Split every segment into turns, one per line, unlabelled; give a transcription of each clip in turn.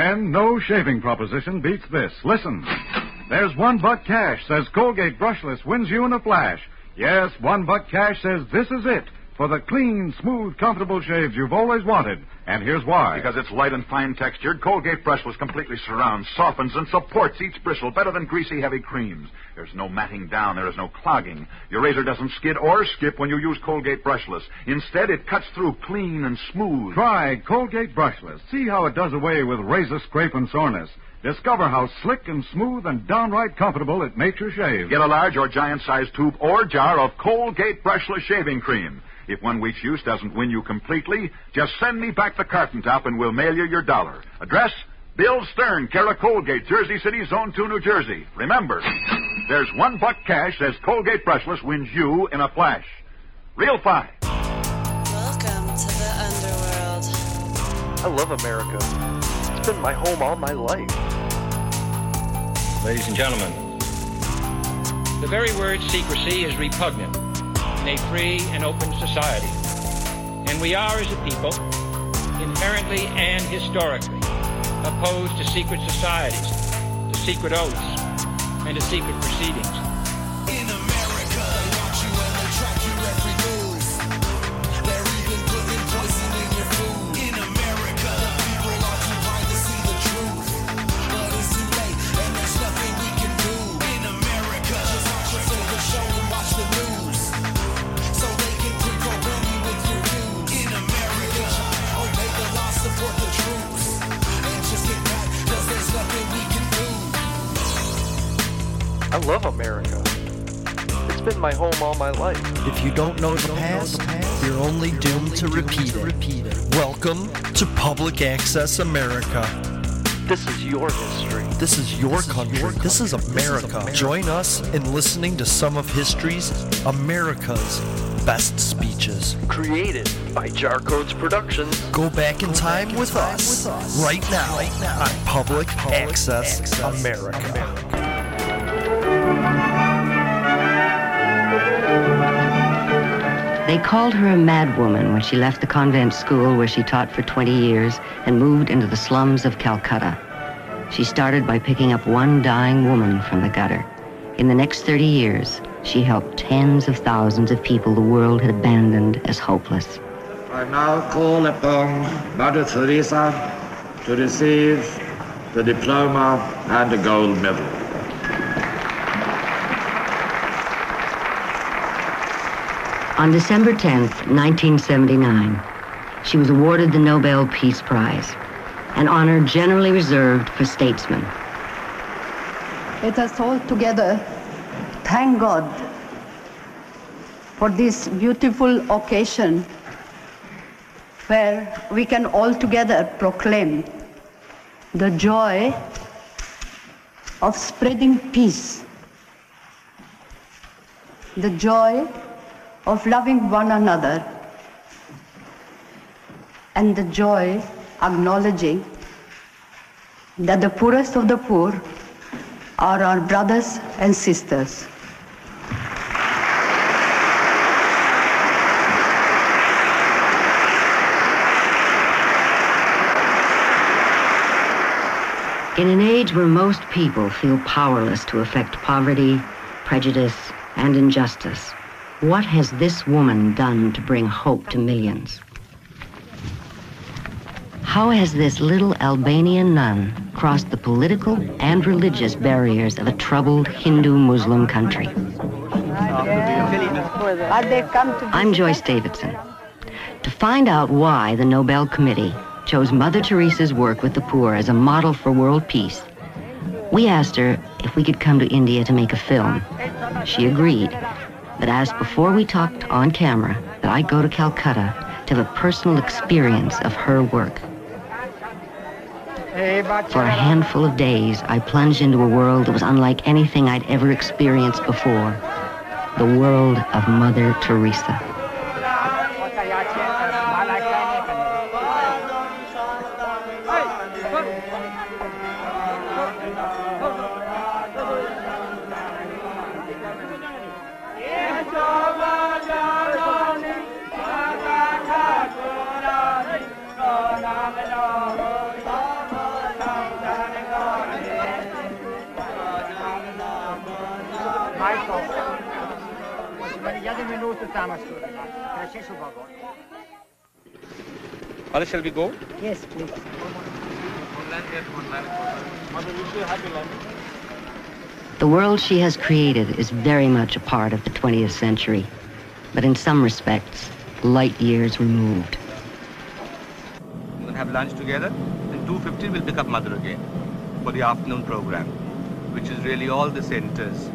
Men, no shaving proposition beats this. Listen. There's one buck cash says Colgate brushless wins you in a flash. Yes, one buck cash says this is it for the clean, smooth, comfortable shaves you've always wanted. And here's why.
Because it's light and fine textured, Colgate brushless completely surrounds, softens, and supports each bristle better than greasy, heavy creams. There's no matting down, there is no clogging. Your razor doesn't skid or skip when you use Colgate brushless. Instead, it cuts through clean and smooth.
Try Colgate brushless. See how it does away with razor scrape and soreness. Discover how slick and smooth and downright comfortable it makes your shave.
Get a large or giant sized tube or jar of Colgate brushless shaving cream. If one week's use doesn't win you completely, just send me back the carton top and we'll mail you your dollar. Address? Bill Stern, Cara Colgate, Jersey City, Zone 2, New Jersey. Remember, there's one buck cash says Colgate Brushless wins you in a flash. Real fine.
Welcome to the underworld.
I love America. It's been my home all my life.
Ladies and gentlemen, the very word secrecy is repugnant in a free and open society. And we are, as a people, inherently and historically opposed to secret societies, to secret oaths, and to secret proceedings.
Love America. It's been my home all my life.
If you don't know the past, you're only doomed to repeat it. Welcome to Public Access America.
This is your history.
This is your country. This is America. Join us in listening to some of history's America's best speeches.
Created by Jar Codes Productions.
Go back in time with us right now on Public Access America.
They called her a madwoman when she left the convent school where she taught for 20 years and moved into the slums of Calcutta. She started by picking up one dying woman from the gutter. In the next 30 years, she helped tens of thousands of people the world had abandoned as hopeless.
I now call upon Mother Teresa to receive the diploma and the gold medal.
On December 10th, 1979, she was awarded the Nobel Peace Prize, an honor generally reserved for statesmen.
Let us all together thank God for this beautiful occasion where we can all together proclaim the joy of spreading peace, the joy of loving one another, and the joy acknowledging that the poorest of the poor are our brothers and sisters.
In an age where most people feel powerless to affect poverty, prejudice, and injustice, what has this woman done to bring hope to millions? How has this little Albanian nun crossed the political and religious barriers of a troubled Hindu-Muslim country? I'm Joyce Davidson. To find out why the Nobel Committee chose Mother Teresa's work with the poor as a model for world peace, we asked her if we could come to India to make a film. She agreed, but asked before we talked on camera that I go to Calcutta to have a personal experience of her work. For a handful of days, I plunged into a world that was unlike anything I'd ever experienced before. The world of Mother Teresa.
Father, shall we go?
Yes, please.
The world she has created is very much a part of the 20th century, but in some respects, light years removed.
We're going to have lunch together. And 2.15 we'll pick up mother again for the afternoon program, which is really all the centers.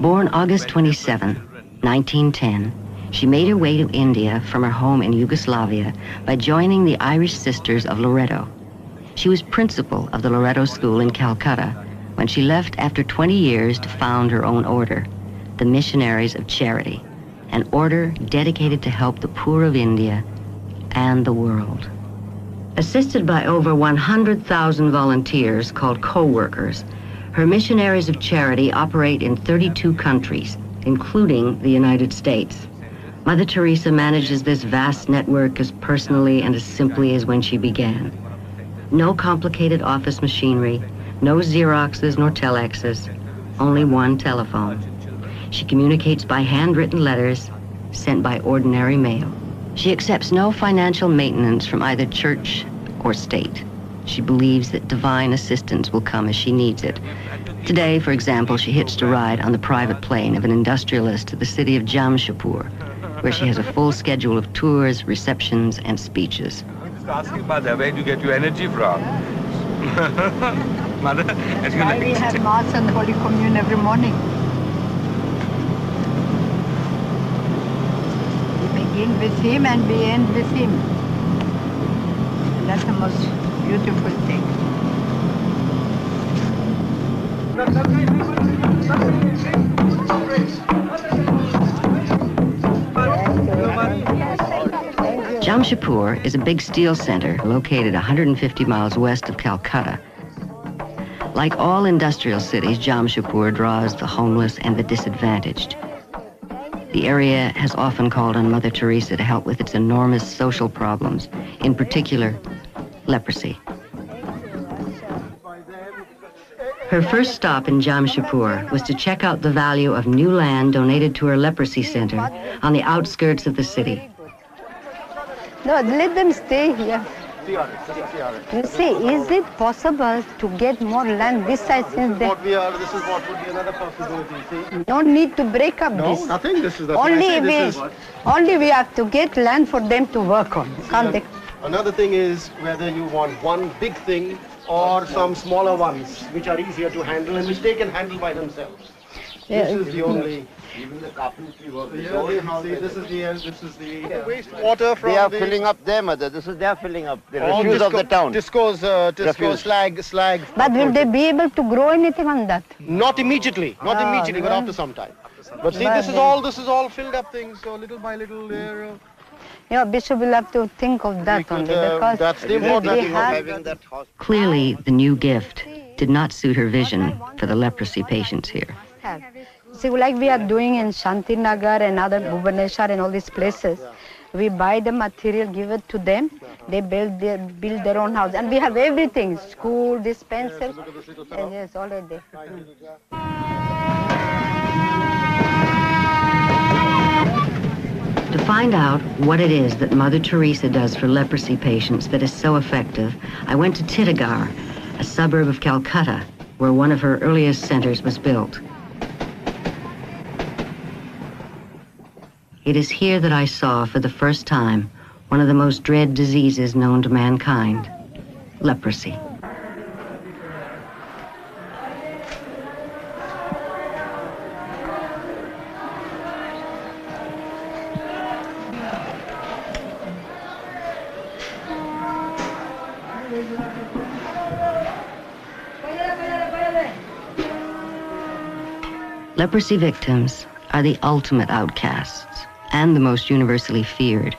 Born August 27, 1910, she made her way to India from her home in Yugoslavia by joining the Irish Sisters of Loreto. She was principal of the Loreto School in Calcutta when she left after 20 years to found her own order, the Missionaries of Charity, an order dedicated to help the poor of India and the world. Assisted by over 100,000 volunteers called co-workers, her Missionaries of Charity operate in 32 countries, including the United States. Mother Teresa manages this vast network as personally and as simply as when she began. No complicated office machinery, no Xeroxes nor telexes, only one telephone. She communicates by handwritten letters sent by ordinary mail. She accepts no financial maintenance from either church or state. She believes that divine assistance will come as she needs it. Today, for example, she hitched a ride on the private plane of an industrialist to the city of Jamshedpur, where she has a full schedule of tours, receptions, and speeches.
Just asking mother, where do you get your energy from? mother, it's going
Why
to
we
be...
have Mass and Holy Communion every morning. We begin with Him and we end with Him. That's the most beautiful thing.
Jamshedpur is a big steel center located 150 miles west of Calcutta. Like all industrial cities, Jamshedpur draws the homeless and the disadvantaged. The area has often called on Mother Teresa to help with its enormous social problems, in particular, leprosy. Her first stop in Jamshedpur was to check out the value of new land donated to her leprosy center on the outskirts of the city.
No, let them stay here. You see, is it possible to get more land this side since they
What we are, this is what would be another possibility. See?
no need to break up
No,
this?
nothing. This is that's why I
Only we,
this is
only we have to get land for them to work on. Can't they?
Another thing is whether you want one big thing or some smaller ones which are easier to handle and which they can handle by themselves.
Yeah.
This is the only.
Even the carpentry work is
Yeah,
all
see,
in-house.
see, this is the end, this is the wastewater from
They are
the
filling up their mother. This is they are filling up the
all
refuse of
TISCO-
the town.
TISCO's, uh, TISCO
Refuse.
slag, slag.
But will they be able to grow anything on that?
Not immediately, not
Ah,
immediately, but
then-
after some time. But see, this is all this is all filled up things. So little by little, there. Uh,
Yeah, Bishop will have to think of that
could,
only
uh,
because
that's the
if
important
we have,
having that house.
Clearly, the new gift did not suit her vision for the leprosy patients here.
See, like we are doing in Shantinagar and other Bhubaneswar and all these places, we buy the material, give it to them, they build their, build their own house. And we have everything, school, dispensary. And yes, already.
To find out what it is that Mother Teresa does for leprosy patients that is so effective, I went to Titagarh, a suburb of Calcutta, where one of her earliest centers was built. It is here that I saw for the first time one of the most dread diseases known to mankind, leprosy. Leprosy victims are the ultimate outcasts and the most universally feared.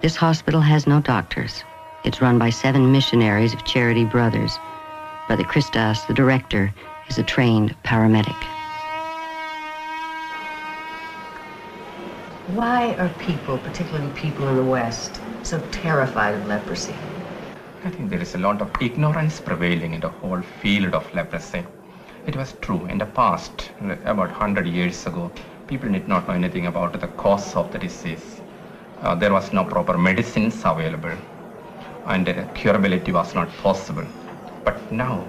This hospital has no doctors. It's run by seven missionaries of Charity Brothers. Brother Christos, the director, is a trained paramedic. Why are people, particularly people in the West, so terrified of leprosy?
I think there is a lot of ignorance prevailing in the whole field of leprosy. It was true in the past, about 100 years ago, people did not know anything about the cause of the disease. Uh, there was no proper medicines available, and uh, curability was not possible. But now,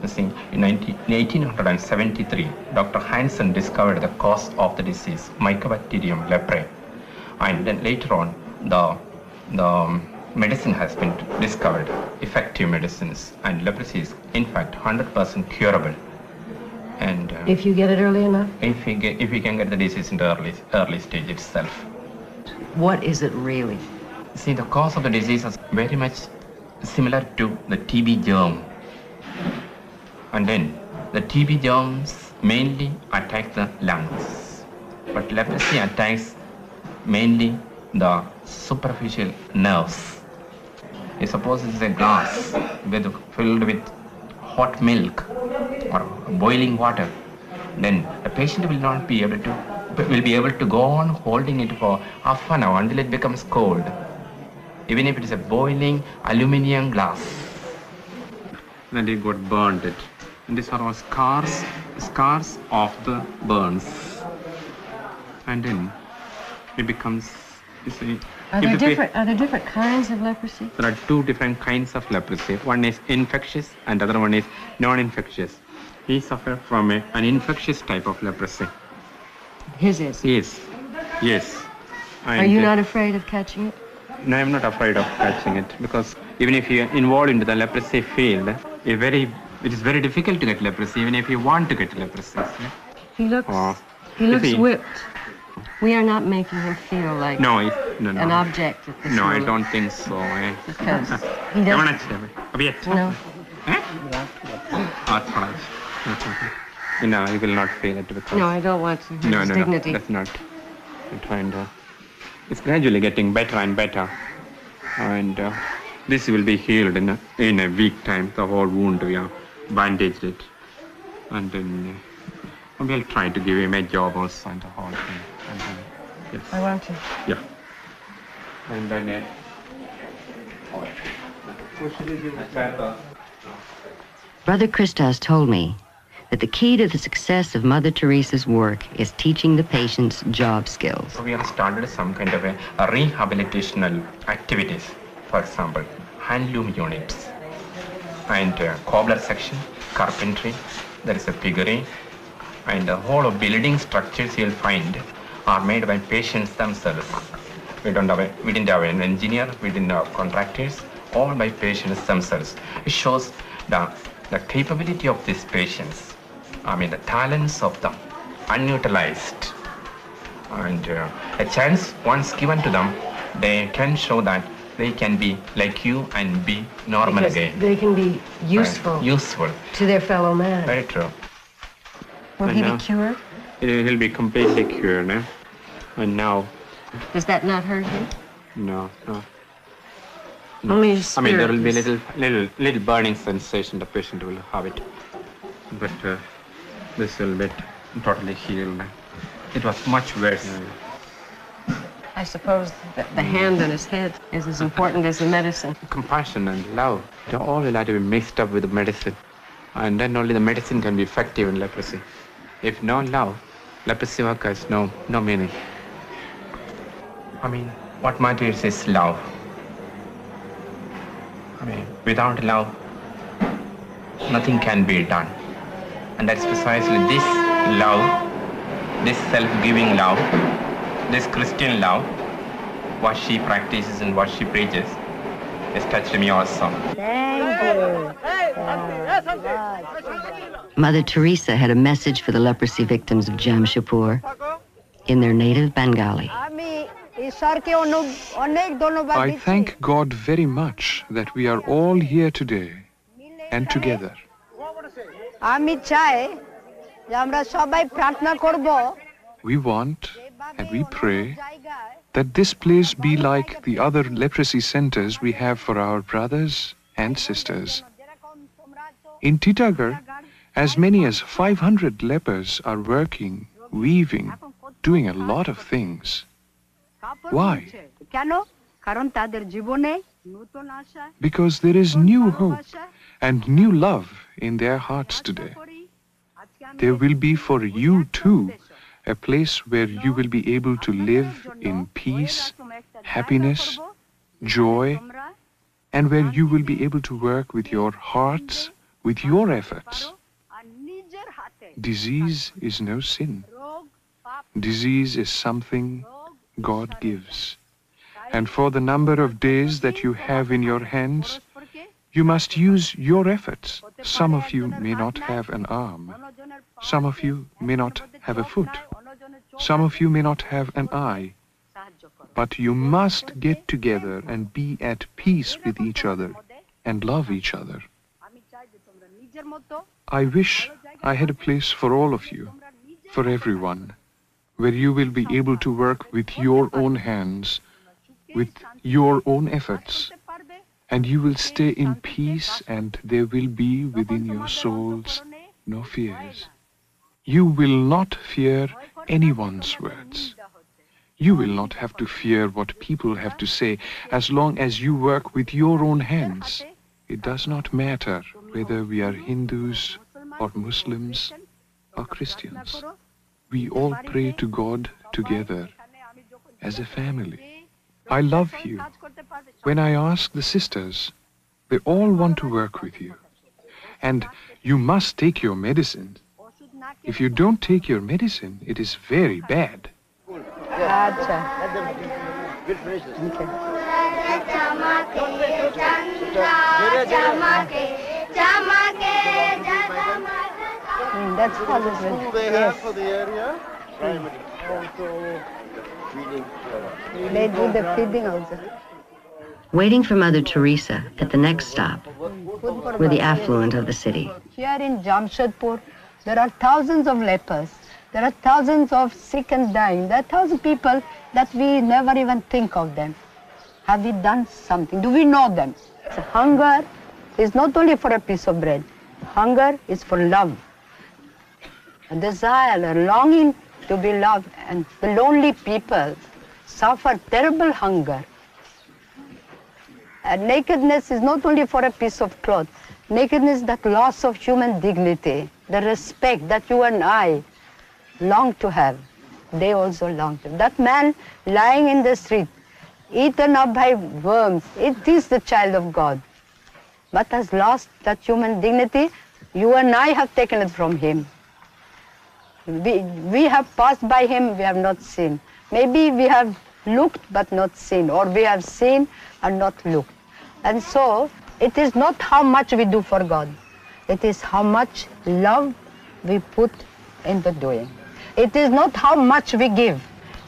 you see, in 19, 1873, Dr. Hansen discovered the cause of the disease, Mycobacterium leprae, and then later on, the the um, medicine has been discovered, effective medicines, and leprosy is in fact 100% curable. And uh,
If you get it early enough?
if we get, if we can get the disease in the early early stage itself.
What is it really?
See, the cause of the disease is very much similar to the TB germ. And then the TB germs mainly attack the lungs, but leprosy attacks mainly the superficial nerves. You suppose it's a glass with, filled with hot milk or boiling water, then the patient will not be able to will be able to go on holding it for half an hour until it becomes cold, even if it is a boiling aluminium glass. Then it got burned it. And these are all scars, scars of the burns. And then it becomes, you see,
Are there different? Are there different kinds of leprosy?
there are two different kinds of leprosy. One is infectious and the other one is non-infectious. He suffered from a, an infectious type of leprosy.
His is.
Yes, yes.
Are you
uh,
not afraid of catching it?
No, I'm not afraid of catching it because even if you're involved into the leprosy field, it very it is very difficult to get leprosy even if you want to get leprosy.
He looks.
Oh.
He looks
he-
whipped. We are not making him feel like
No, it, no, no.
an object at this
No, I don't think so. eh.
Because he doesn't- No.
Arthritis. No, you will not feel it because.
No, I don't want to hurt
no, no,
dignity.
no, that's not. I'm trying to. It's gradually getting better and better, and uh, this will be healed in a, in a week time. The whole wound we have bandaged it, and then uh, we'll try to give him a job also and the whole thing. And then, yes.
I want to.
Yeah. And then. Uh,
Brother Christos told me that the key to the success of Mother Teresa's work is teaching the patients job skills.
So we have started some kind of a, a rehabilitational activities. For example, handloom units and uh, cobbler section, carpentry, there is a piggery, and the whole of building structures you'll find are made by patients themselves. We don't have a, we didn't have an engineer, we didn't have contractors, all by patients themselves. It shows the, the capability of these patients, I mean the talents of them, unutilized. And uh, a chance once given to them, they can show that they can be like you and be normal
Because
again.
they can be useful
Right. Useful.
to their fellow man.
Very true.
Will
And
he be
now-
cured?
It- He'll be completely cured, eh? And now,
Does that not hurt him?
no, no.
Only his
I mean, there will be little, little, little burning sensation. The patient will have it, but uh, this will be totally healed. It was much worse.
I suppose that the hand on his head is as important as the medicine.
Compassion and love, they all will have to be mixed up with the medicine, and then only the medicine can be effective in leprosy. If no love, leprosy work has no no meaning. I mean, what matters is love. I mean, without love, nothing can be done. And that's precisely this love, this self-giving love, this Christian love, what she practices and what she preaches, has touched me also.
Mother Teresa had a message for the leprosy victims of Jamshedpur, in their native Bengali.
I thank God very much that we are all here today and together. We want and we pray that this place be like the other leprosy centers we have for our brothers and sisters. In Titagarh, as many as 500 lepers are working, weaving, doing a lot of things. Why? Because there is new hope and new love in their hearts today. There will be for you too a place where you will be able to live in peace, happiness, joy, and where you will be able to work with your hearts, with your efforts. Disease is no sin. Disease is something God gives. And for the number of days that you have in your hands, you must use your efforts. Some of you may not have an arm. Some of you may not have a foot. Some of you may not have an eye. But you must get together and be at peace with each other and love each other. I wish I had a place for all of you, for everyone, where you will be able to work with your own hands, with your own efforts, and you will stay in peace and there will be within your souls no fears. You will not fear anyone's words. You will not have to fear what people have to say as long as you work with your own hands. It does not matter whether we are Hindus or Muslims or Christians. We all pray to God together as a family. I love you. When I ask the sisters, they all want to work with you. And you must take your medicine. If you don't take your medicine, it is very bad.
Mm, that's positive.
School they have for the area. Primary.
They do the feeding also.
Waiting for Mother Teresa at the next stop were the affluent of the city.
Here in Jamshedpur, there are thousands of lepers. There are thousands of sick and dying. There are thousands of people that we never even think of them. Have we done something? Do we know them? So hunger is not only for a piece of bread. Hunger is for love. A desire, a longing to be loved. And the lonely people suffer terrible hunger. And nakedness is not only for a piece of cloth. Nakedness that loss of human dignity, the respect that you and I long to have. They also long to. Have. That man lying in the street, eaten up by worms, it is the child of God. But has lost that human dignity. You and I have taken it from him. We, we have passed by him, we have not seen. Maybe we have looked but not seen, or we have seen and not looked. And so, it is not how much we do for God. It is how much love we put in the doing. It is not how much we give,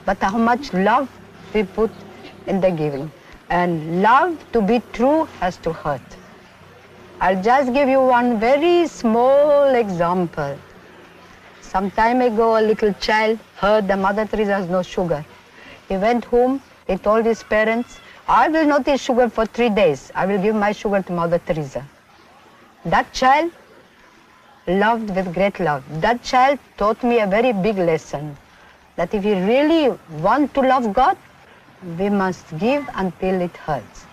but how much love we put in the giving. And love, to be true, has to hurt. I'll just give you one very small example. Some time ago, a little child heard the Mother Teresa has no sugar. He went home, he told his parents, I will not eat sugar for three days. I will give my sugar to Mother Teresa. That child loved with great love. That child taught me a very big lesson, that if we really want to love God, we must give until it hurts.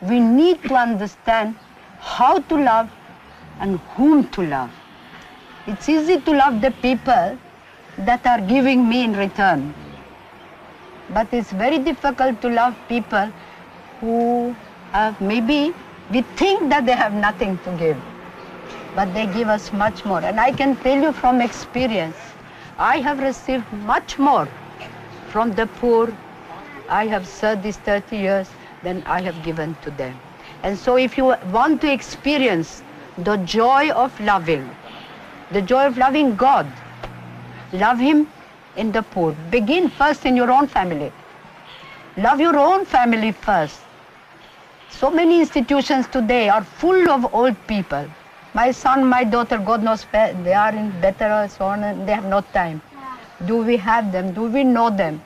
We need to understand how to love and whom to love. It's easy to love the people that are giving me in return. But it's very difficult to love people who have maybe, we think that they have nothing to give, but they give us much more. And I can tell you from experience, I have received much more from the poor. I have served these 30 years than I have given to them. And so if you want to experience the joy of loving, the joy of loving God, love Him in the poor. Begin first in your own family. Love your own family first. So many institutions today are full of old people. My son, my daughter, God knows they are in better or so on, and they have no time. Do we have them? Do we know them?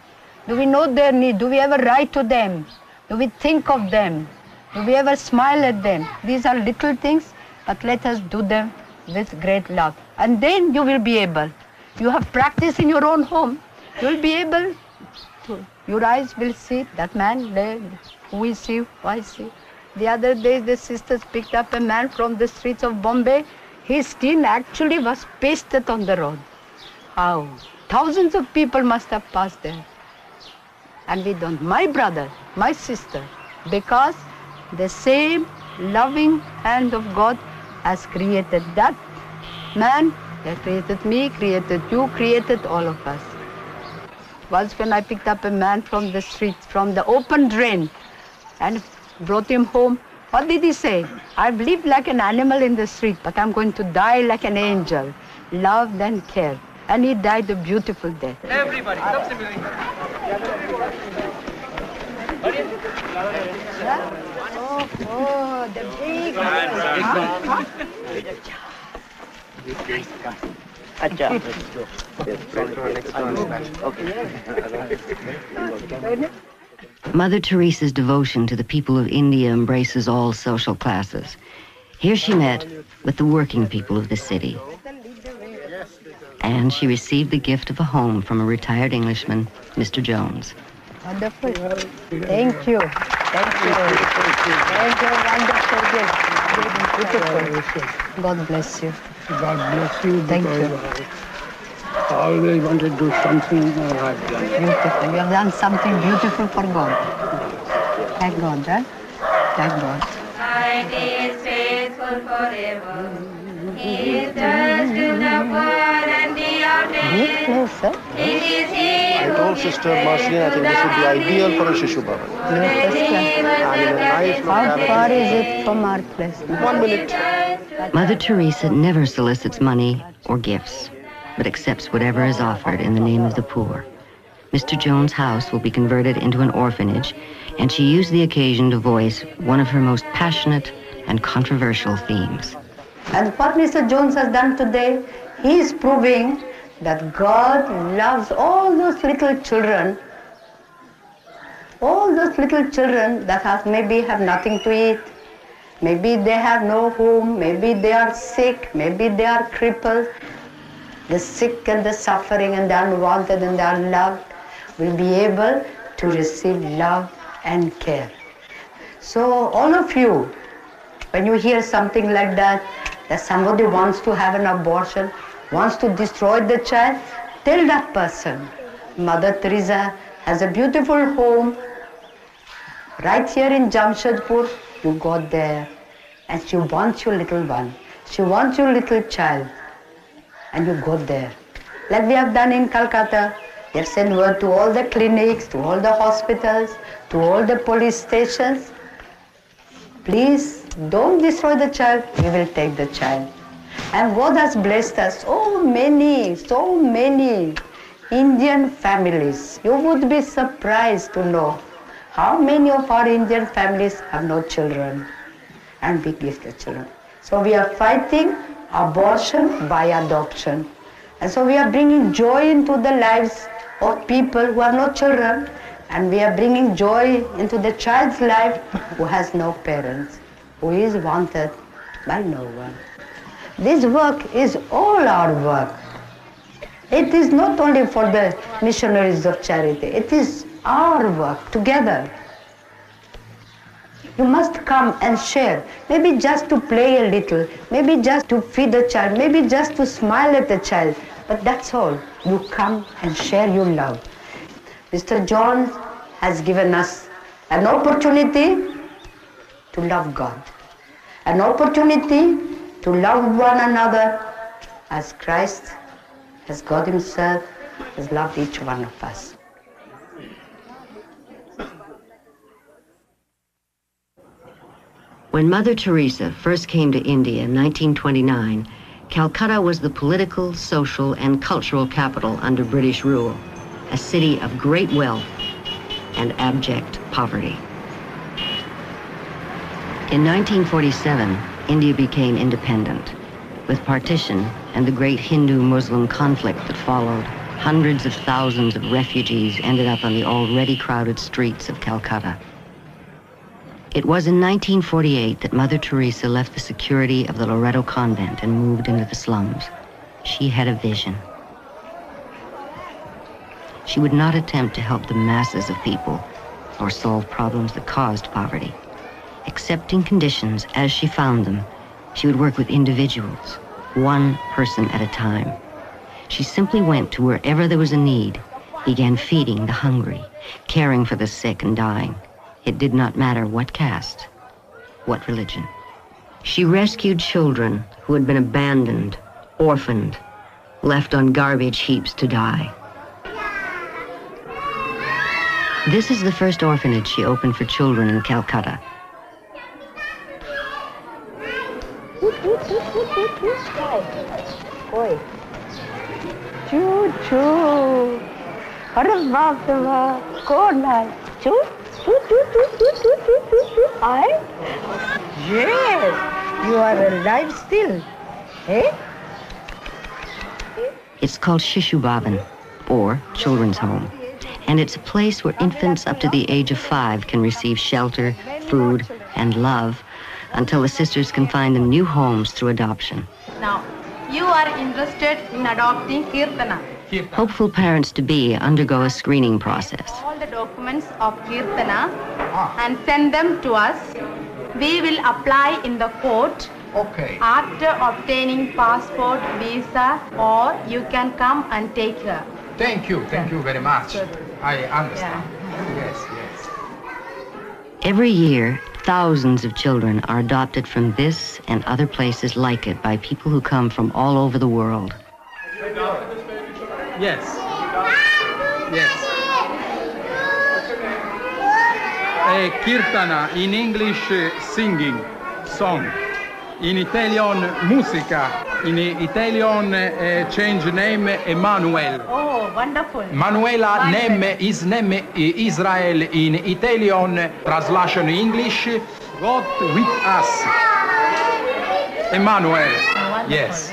Do we know their need? Do we ever write to them? Do we think of them? Do we ever smile at them? These are little things, but let us do them with great love. And then you will be able. You have practice in your own home. You will be able to. Your eyes will see that man there. We see, I see. The other day, the sisters picked up a man from the streets of Bombay. his skin actually was pasted on the road. How? Thousands of people must have passed there. And we don't. My brother, my sister, because the same loving hand of God has created that man that created me, created you, created all of us. Once when I picked up a man from the street, from the open drain, and brought him home, what did he say? I've lived like an animal in the street, but I'm going to die like an angel, loved and cared. And he died a beautiful death.
Everybody, come to me.
Oh, oh, the big
Mother Teresa's devotion to the people of India embraces all social classes. Here she met with the working people of the city. And she received the gift of a home from a retired Englishman, Mr. Jones.
Wonderful. Thank you. Thank you. Thank you. Wonderful. Beautiful. God bless you.
God bless you.
Thank
because I always wanted to do something and I've done.
Beautiful. You have done something beautiful for God. Thank God, right? Thank God.
God is faithful forever. He is just to the poor and the
Big
outcast.
place, sir.
It is He
I told Sister Marceline I think this would be ideal for a Shishu Bhavan.
Lotus place.
And in a nice
How far is it from our place?
One minute.
Mother Teresa never solicits money or gifts, but accepts whatever is offered in the name of the poor. Mr. Jones' house will be converted into an orphanage, and she used the occasion to voice one of her most passionate and controversial themes.
And what Mr. Jones has done today, he is proving that God loves all those little children, all those little children that have maybe have nothing to eat, maybe they have no home, maybe they are sick, maybe they are crippled. The sick and the suffering and the unwanted and the unloved will be able to receive love and care. So all of you, when you hear something like that, that somebody wants to have an abortion, wants to destroy the child, tell that person, Mother Teresa has a beautiful home right here in Jamshedpur. You go there and she wants your little one. She wants your little child and you go there. Like we have done in Calcutta, they have sent word to all the clinics, to all the hospitals, to all the police stations. Please don't destroy the child, we will take the child. And God has blessed us so many, so many Indian families. You would be surprised to know how many of our Indian families have no children. And we give the children. So we are fighting abortion by adoption. And so we are bringing joy into the lives of people who have no children. And we are bringing joy into the child's life who has no parents, who is wanted by no one. This work is all our work. It is not only for the missionaries of charity, it is our work together. You must come and share, maybe just to play a little, maybe just to feed the child, maybe just to smile at the child, but that's all. You come and share your love. Mr. John has given us an opportunity to love God, an opportunity to love one another as Christ, as God Himself has loved each one of us.
When Mother Teresa first came to India in 1929, Calcutta was the political, social, and cultural capital under British rule, a city of great wealth and abject poverty. In 1947, India became independent. With partition and the great Hindu-Muslim conflict that followed, hundreds of thousands of refugees ended up on the already crowded streets of Calcutta. It was in 1948 that Mother Teresa left the security of the Loreto convent and moved into the slums. She had a vision. She would not attempt to help the masses of people or solve problems that caused poverty. Accepting conditions as she found them, she would work with individuals, one person at a time. She simply went to wherever there was a need, began feeding the hungry, caring for the sick and dying. It did not matter what caste, what religion. She rescued children who had been abandoned, orphaned, left on garbage heaps to die. This is the first orphanage she opened for children in Calcutta.
Ой. Чу-чу. Рвалтова. Конай. Чу. Чу-чу-чу-чу-чу-чу-чу. I? Yes. You are alive still. Eh?
It's called Shishubhavan, or Children's Home. And it's a place where infants up to the age of five can receive shelter, food, and love until the sisters can find them new homes through adoption.
Now, you are interested in adopting Kirtana.
Hopeful parents to be undergo a screening process.
All the documents of Kirtana ah. and send them to us. We will apply in the court.
Okay.
After obtaining passport, visa, or you can come and take her.
Thank you. Thank you very much. I understand. Yes, yes.
Every year, thousands of children are adopted from this and other places like it by people who come from all over the world.
Yes. Yes. A kirtana in English uh, singing song. In Italian musica. In Italian uh, change name Emmanuel.
Oh, wonderful.
Manuela name is name Israel in Italian translation English. God with us. Emmanuel. Yes.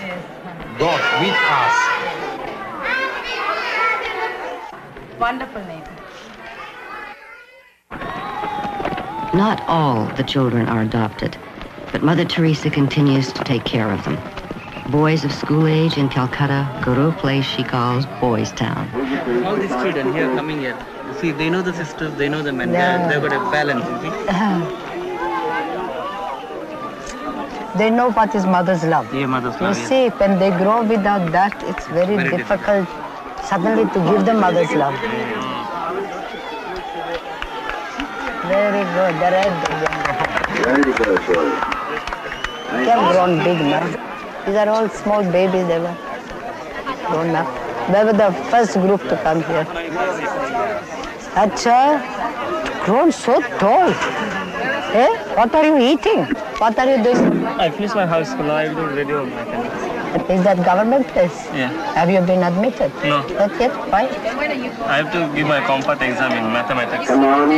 God with us.
Wonderful name.
Not all the children are adopted, but Mother Teresa continues to take care of them. Boys of school age in Calcutta go to a place she calls Boys Town.
All these children here coming here, see, they know the sisters, they know the men,
Yeah.
they've got a balance, you see. Uh-huh.
they know what is mother's love
Yeah, mother's
you
love, yes.
see when they grow without that it's very,
Very
difficult suddenly to give them mother's love very good the red
Very good, boy.
They have grown big now these are all small babies they were grown up they were the first group to come here Acha, grown so tall. Eh? What are you eating? What are you doing?
I finished my high school, I do radio mechanics.
Is that government place?
Yeah.
Have you been admitted?
No.
Not yet? Why?
I have to give my compact exam in mathematics.
Come on.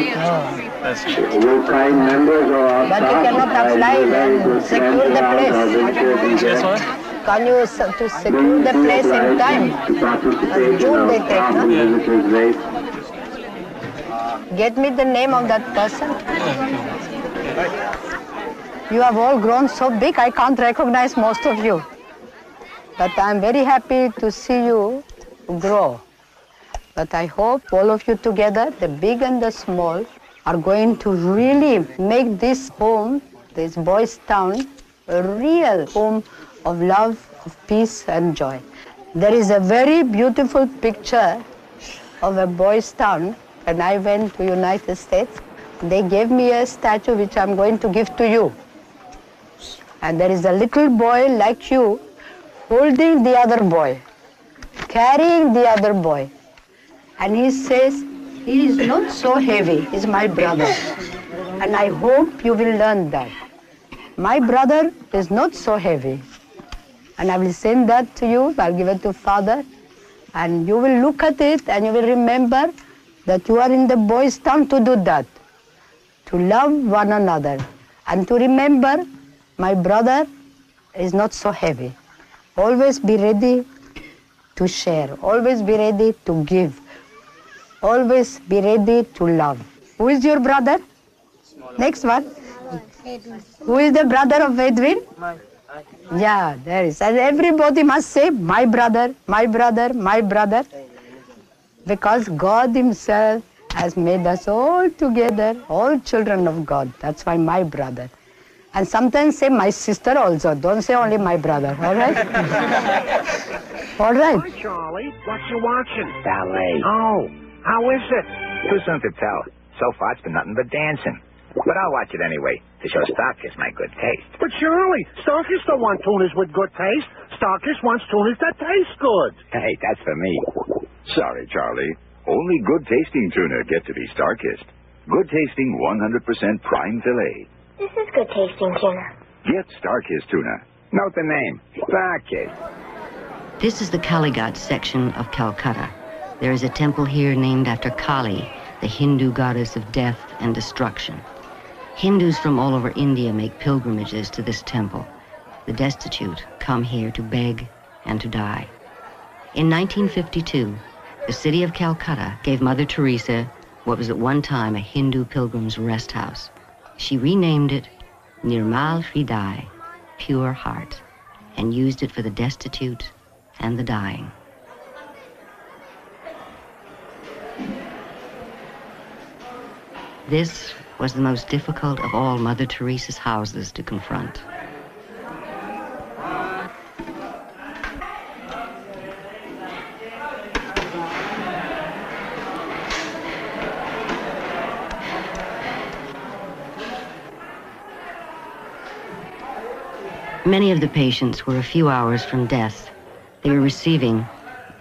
That's
You find members of our
But you cannot apply and secure the place.
have been taken
Yes, what?
Can you to secure the place in time? June
of
they take, no?
visitors rate.
Get me the name of that person. You have all grown so big, I can't recognize most of you. But I'm very happy to see you grow. But I hope all of you together, the big and the small, are going to really make this home, this boys' town, a real home of love, of peace and joy. There is a very beautiful picture of a boys' town when I went to United States. They gave me a statue which I'm going to give to you. And there is a little boy like you holding the other boy, carrying the other boy. And he says, he is not so heavy, he's my brother. And I hope you will learn that. My brother is not so heavy. And I will send that to you, I'll give it to father. And you will look at it and you will remember that you are in the boys' time to do that. To love one another. And to remember, my brother is not so heavy. Always be ready to share. Always be ready to give. Always be ready to love. Who is your brother? Next one. Who is the brother of Edwin? Yeah, there is. And everybody must say, my brother, my brother, my brother. Because God Himself has made us all together, all children of God. That's why my brother. And sometimes say my sister also. Don't say only my brother. All right? all right.
Hi, Charlie. What you watching?
Ballet.
Oh, how is it?
Too soon to tell. So far, it's been nothing but dancing. But I'll watch it anyway to show Starkist my good taste.
But Charlie, Starkist don't want tuners with good taste. Starkist wants tuners that taste good.
Hey, that's for me.
Sorry, Charlie. Only good tasting tuna get to be Starkist. Good tasting 100% prime filet.
This is good tasting tuna.
Get Starkist tuna.
Note the name. Starkist.
This is the Kalighat section of Calcutta. There is a temple here named after Kali, the Hindu goddess of death and destruction. Hindus from all over India make pilgrimages to this temple. The destitute come here to beg and to die. In 1952, the city of Calcutta gave Mother Teresa what was at one time a Hindu pilgrim's rest house. She renamed it Nirmal Hriday, Pure Heart, and used it for the destitute and the dying. This was the most difficult of all Mother Teresa's houses to confront. Many of the patients were a few hours from death. They were receiving,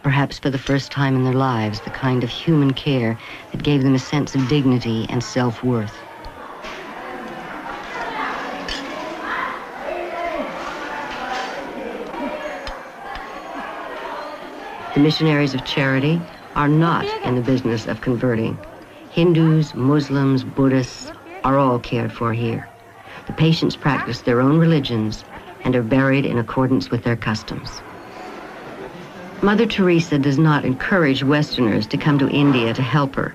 perhaps for the first time in their lives, the kind of human care that gave them a sense of dignity and self-worth. The missionaries of charity are not in the business of converting. Hindus, Muslims, Buddhists are all cared for here. The patients practice their own religions and are buried in accordance with their customs. Mother Teresa does not encourage Westerners to come to India to help her.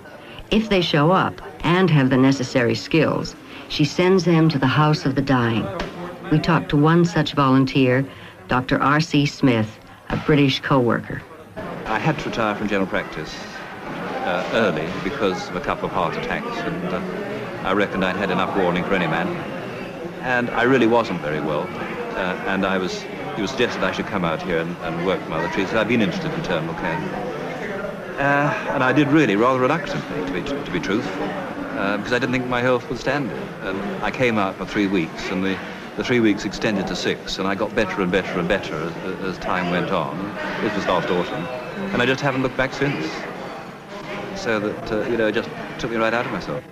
If they show up and have the necessary skills, she sends them to the House of the Dying. We talked to one such volunteer, Dr. R.C. Smith, a British co-worker.
I had to retire from general practice uh, early because of a couple of heart attacks, and uh, I reckoned I'd had enough warning for any man. And I really wasn't very well, and I was, it was suggested I should come out here and, and work Mother Teresa. I've been interested in terminal care. Uh, and I did really rather reluctantly, to be, to be truthful, uh, because I didn't think my health would stand it. And I came out for three weeks, and the, the three weeks extended to six, and I got better and better and better as, as time went on. This was last autumn, and I just haven't looked back since. So that, uh, you know, it just took me right out of myself.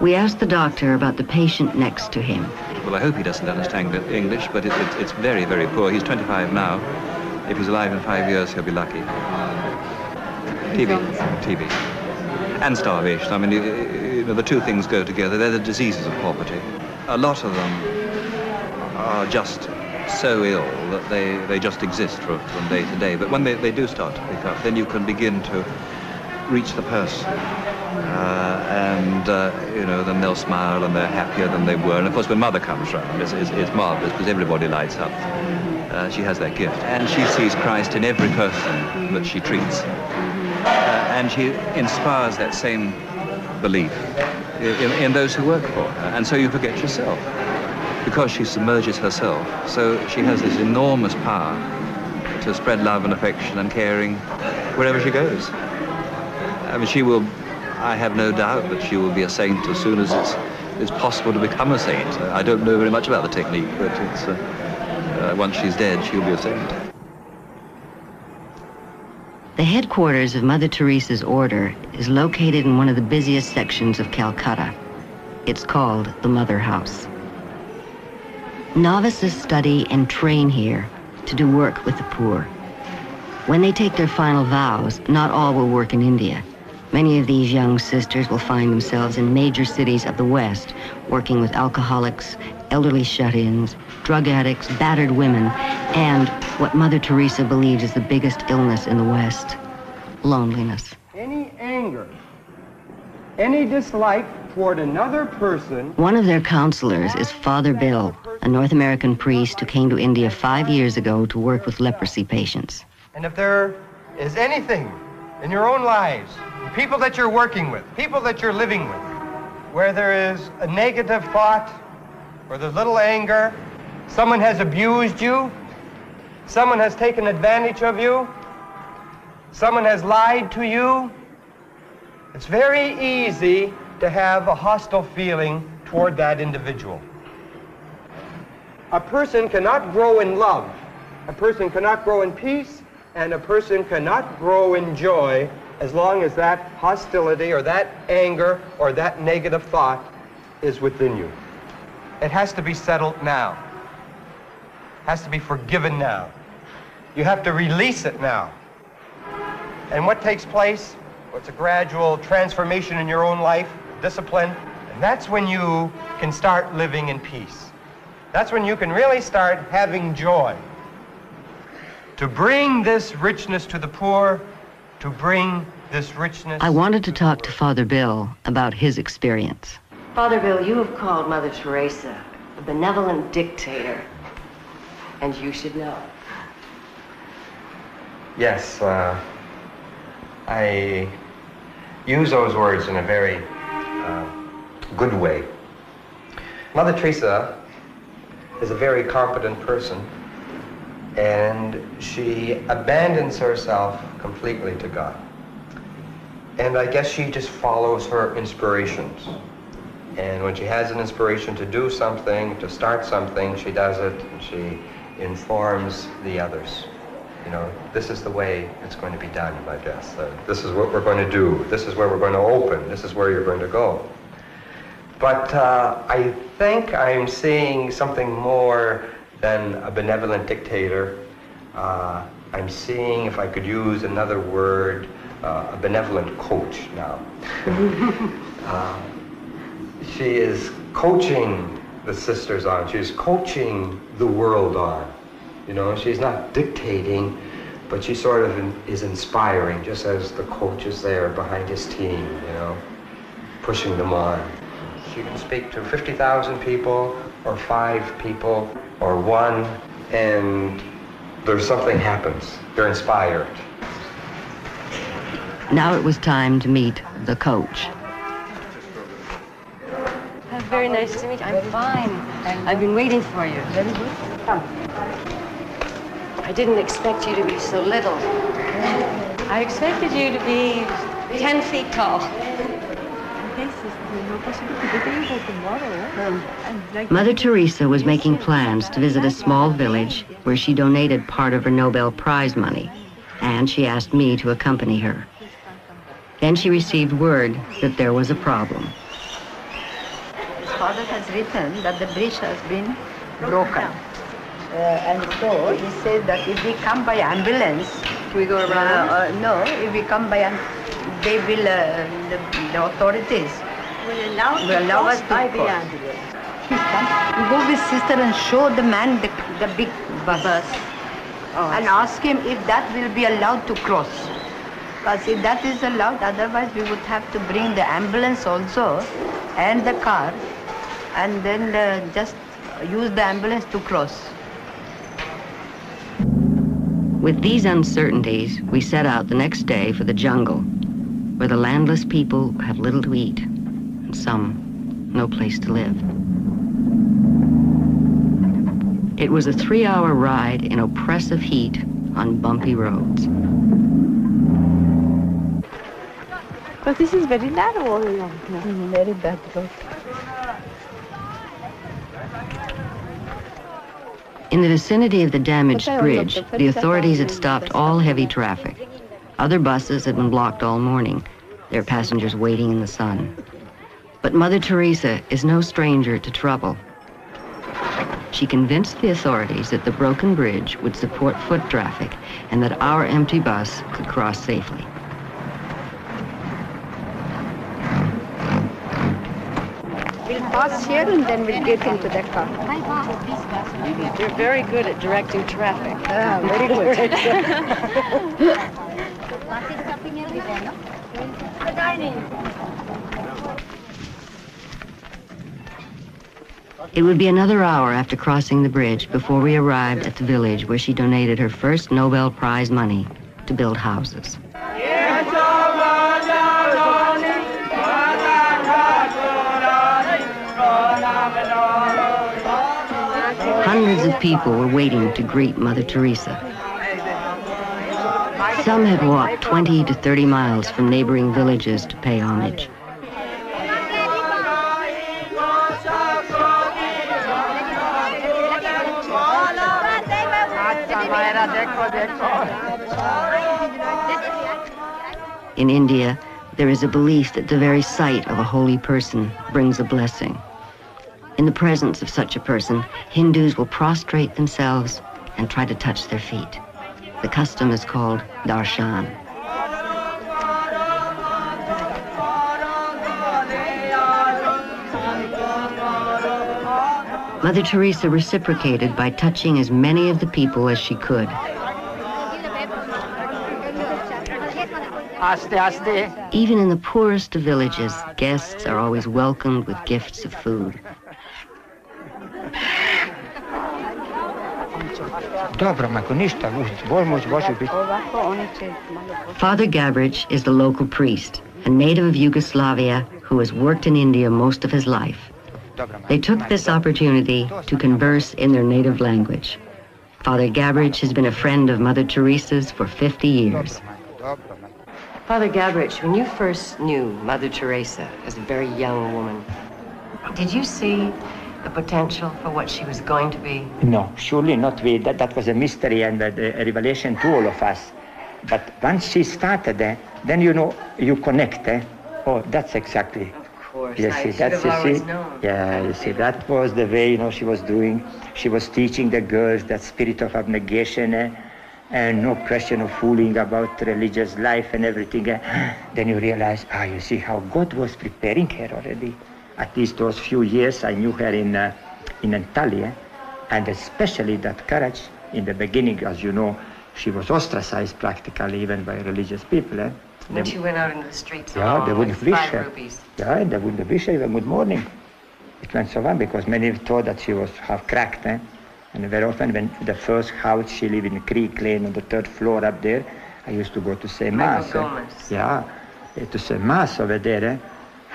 We asked the doctor about the patient next to him.
Well, I hope he doesn't understand English, but it, it, it's very, very poor. He's 25 now. If he's alive in five years, he'll be lucky. TB, TB, and starvation. I mean, you, you know, the two things go together. They're the diseases of poverty. A lot of them are just so ill that they, they just exist from, from day to day. But when they, they do start to pick up, then you can begin to reach the person. Uh, and, uh, you know, then they'll smile and they're happier than they were. And, of course, when Mother comes round, it's, it's, it's marvellous because everybody lights up. Uh, she has that gift. And she sees Christ in every person that she treats. And she inspires that same belief in, in those who work for her. And so you forget yourself because she submerges herself. So she has this enormous power to spread love and affection and caring wherever she goes. I mean, she will, I have no doubt that she will be a saint as soon as it's, it's possible to become a saint. I don't know very much about the technique, but uh, uh, once she's dead, she'll be a saint.
The headquarters of Mother Teresa's order is located in one of the busiest sections of Calcutta. It's called the Mother House. Novices study and train here to do work with the poor. When they take their final vows, not all will work in India. Many of these young sisters will find themselves in major cities of the West, working with alcoholics, elderly shut-ins, drug addicts, battered women, and what Mother Teresa believes is the biggest illness in the West, loneliness.
Any anger, any dislike toward another person.
One of their counselors is Father Bill, a North American priest who came to India five years ago to work with leprosy patients.
And if there is anything in your own lives, people that you're working with, people that you're living with, where there is a negative thought, or there's little anger, someone has abused you, someone has taken advantage of you, someone has lied to you, it's very easy to have a hostile feeling toward that individual. A person cannot grow in love, a person cannot grow in peace, and a person cannot grow in joy as long as that hostility or that anger or that negative thought is within you. It has to be settled now. Has to be forgiven now. You have to release it now. And what takes place? Well, it's a gradual transformation in your own life, discipline, and that's when you can start living in peace. That's when you can really start having joy. To bring this richness to the poor, to bring this richness.
I wanted to talk to Father Bill about his experience.
Father Bill, you have called Mother Teresa a benevolent dictator, and you should know.
Yes, uh, I use those words in a very uh, good way. Mother Teresa is a very competent person, and she abandons herself completely to God. And I guess she just follows her inspirations. And when she has an inspiration to do something, to start something, she does it, and she informs the others. You know, this is the way it's going to be done, I guess. Uh, this is what we're going to do. This is where we're going to open. This is where you're going to go. But uh, I think I'm seeing something more than a benevolent dictator. Uh, I'm seeing, if I could use another word, uh, a benevolent coach now. Uh, she is coaching the sisters on. She's coaching the world on. You know, she's not dictating, but she sort of in, is inspiring, just as the coach is there behind his team, you know, pushing them on. She can speak to 50,000 people, or five people, or one, and there's something happens. They're inspired.
Now it was time to meet the coach.
Oh, very nice to meet you. I'm fine. I've been waiting for you. Very good. Come. I didn't expect you to be so little. I expected you to be 10 feet tall.
Mother Teresa was making plans to visit a small village where she donated part of her Nobel Prize money, and she asked me to accompany her. Then she received word that there was a problem.
His father has written that the bridge has been broken. Uh, and so he said that if we come by ambulance,
we go around?
Uh, uh, no, if we come by, am- they will, uh, the, the authorities
Will allow,
will allow us to
by the
cross.
ambulance.
He's come. Go with sister and show the man the, the big bus.
Oh,
and ask him if that will be allowed to cross. Because if that is allowed, otherwise we would have to bring the ambulance also and the car and then uh, just use the ambulance to cross.
With these uncertainties, we set out the next day for the jungle, where the landless people have little to eat, and some no place to live. It was a three-hour ride in oppressive heat on bumpy roads.
But this is very narrow all along here.
Very bad road.
In the vicinity of the damaged bridge,
the
the authorities had stopped all heavy traffic. Other buses had been blocked all morning, their passengers waiting in the sun. But Mother Teresa is no stranger to trouble. She convinced the authorities that the broken bridge would support foot traffic and that our empty bus could cross safely.
We'll pass here and then we'll get into the car.
You're very good at directing traffic.
Ah, very good.
It would be another hour after crossing the bridge before we arrived at the village where she donated her first Nobel Prize money to build houses. Hundreds of people were waiting to greet Mother Teresa. Some had walked 20 to 30 miles from neighboring villages to pay homage. In India, there is a belief that the very sight of a holy person brings a blessing. In the presence of such a person, Hindus will prostrate themselves and try to touch their feet. The custom is called darshan. Mother Teresa reciprocated by touching as many of the people as she could. Even in the poorest of villages, guests are always welcomed with gifts of food.
Dobro, ako ništa, volimo Bože biti.
Father Gabrich is the local priest, a native of Yugoslavia who has worked in India most of his life. They took this opportunity to converse in their native language. Father Gabrich has been a friend of Mother Teresa's for 50 years.
Father Gabrich, when you first knew Mother Teresa as a very young woman, did you see the potential for what she was going to be?
No, surely not. We, that, that was a mystery and a, a revelation to all of us. But once she started, eh, then you know, you connect. Eh? Oh, that's exactly.
Of course, I
see, that's you see.
known.
Yeah, you see, that was the way you know she was doing. She was teaching the girls that spirit of abnegation, eh? And no question of fooling about religious life and everything. eh? Then you realize, ah, you see how God was preparing her already. At least those few years I knew her in uh, in Entally, and especially that courage in the beginning, as you know, she was ostracized practically even by religious people. Eh?
When
They-
she went out in the streets
yeah, they wouldn't wish
five
her.
rupees.
Yeah, they wouldn't wish her even good morning. It went so on because many thought that she was half cracked. Eh? And very often when the first house she lived in Creek Lane on the third floor up there, I used to go to say mass. eh? Yeah, eh, to say mass over there. Eh?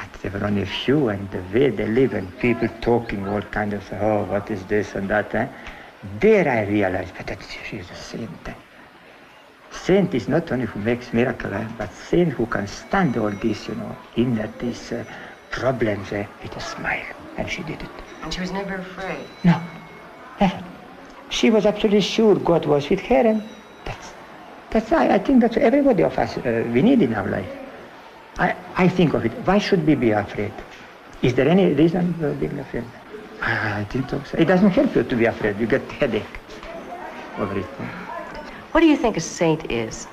And there were only a few and the way they live and people talking all kind of, oh, what is this and that. Eh? There I realized, but that she is a saint. Eh? Saint is not only who makes miracle, eh, but saint who can stand all this, you know, in that these uh, problems eh, with a smile. And she did it.
And she was never afraid.
No. She was absolutely sure God was with her, and that's, that's I, I think that's everybody of us uh, we need in our life. I, I think of it. Why should we be afraid? Is there any reason for being afraid? I, I think so. It doesn't help you to be afraid. You get headache over it.
What do you think a saint is?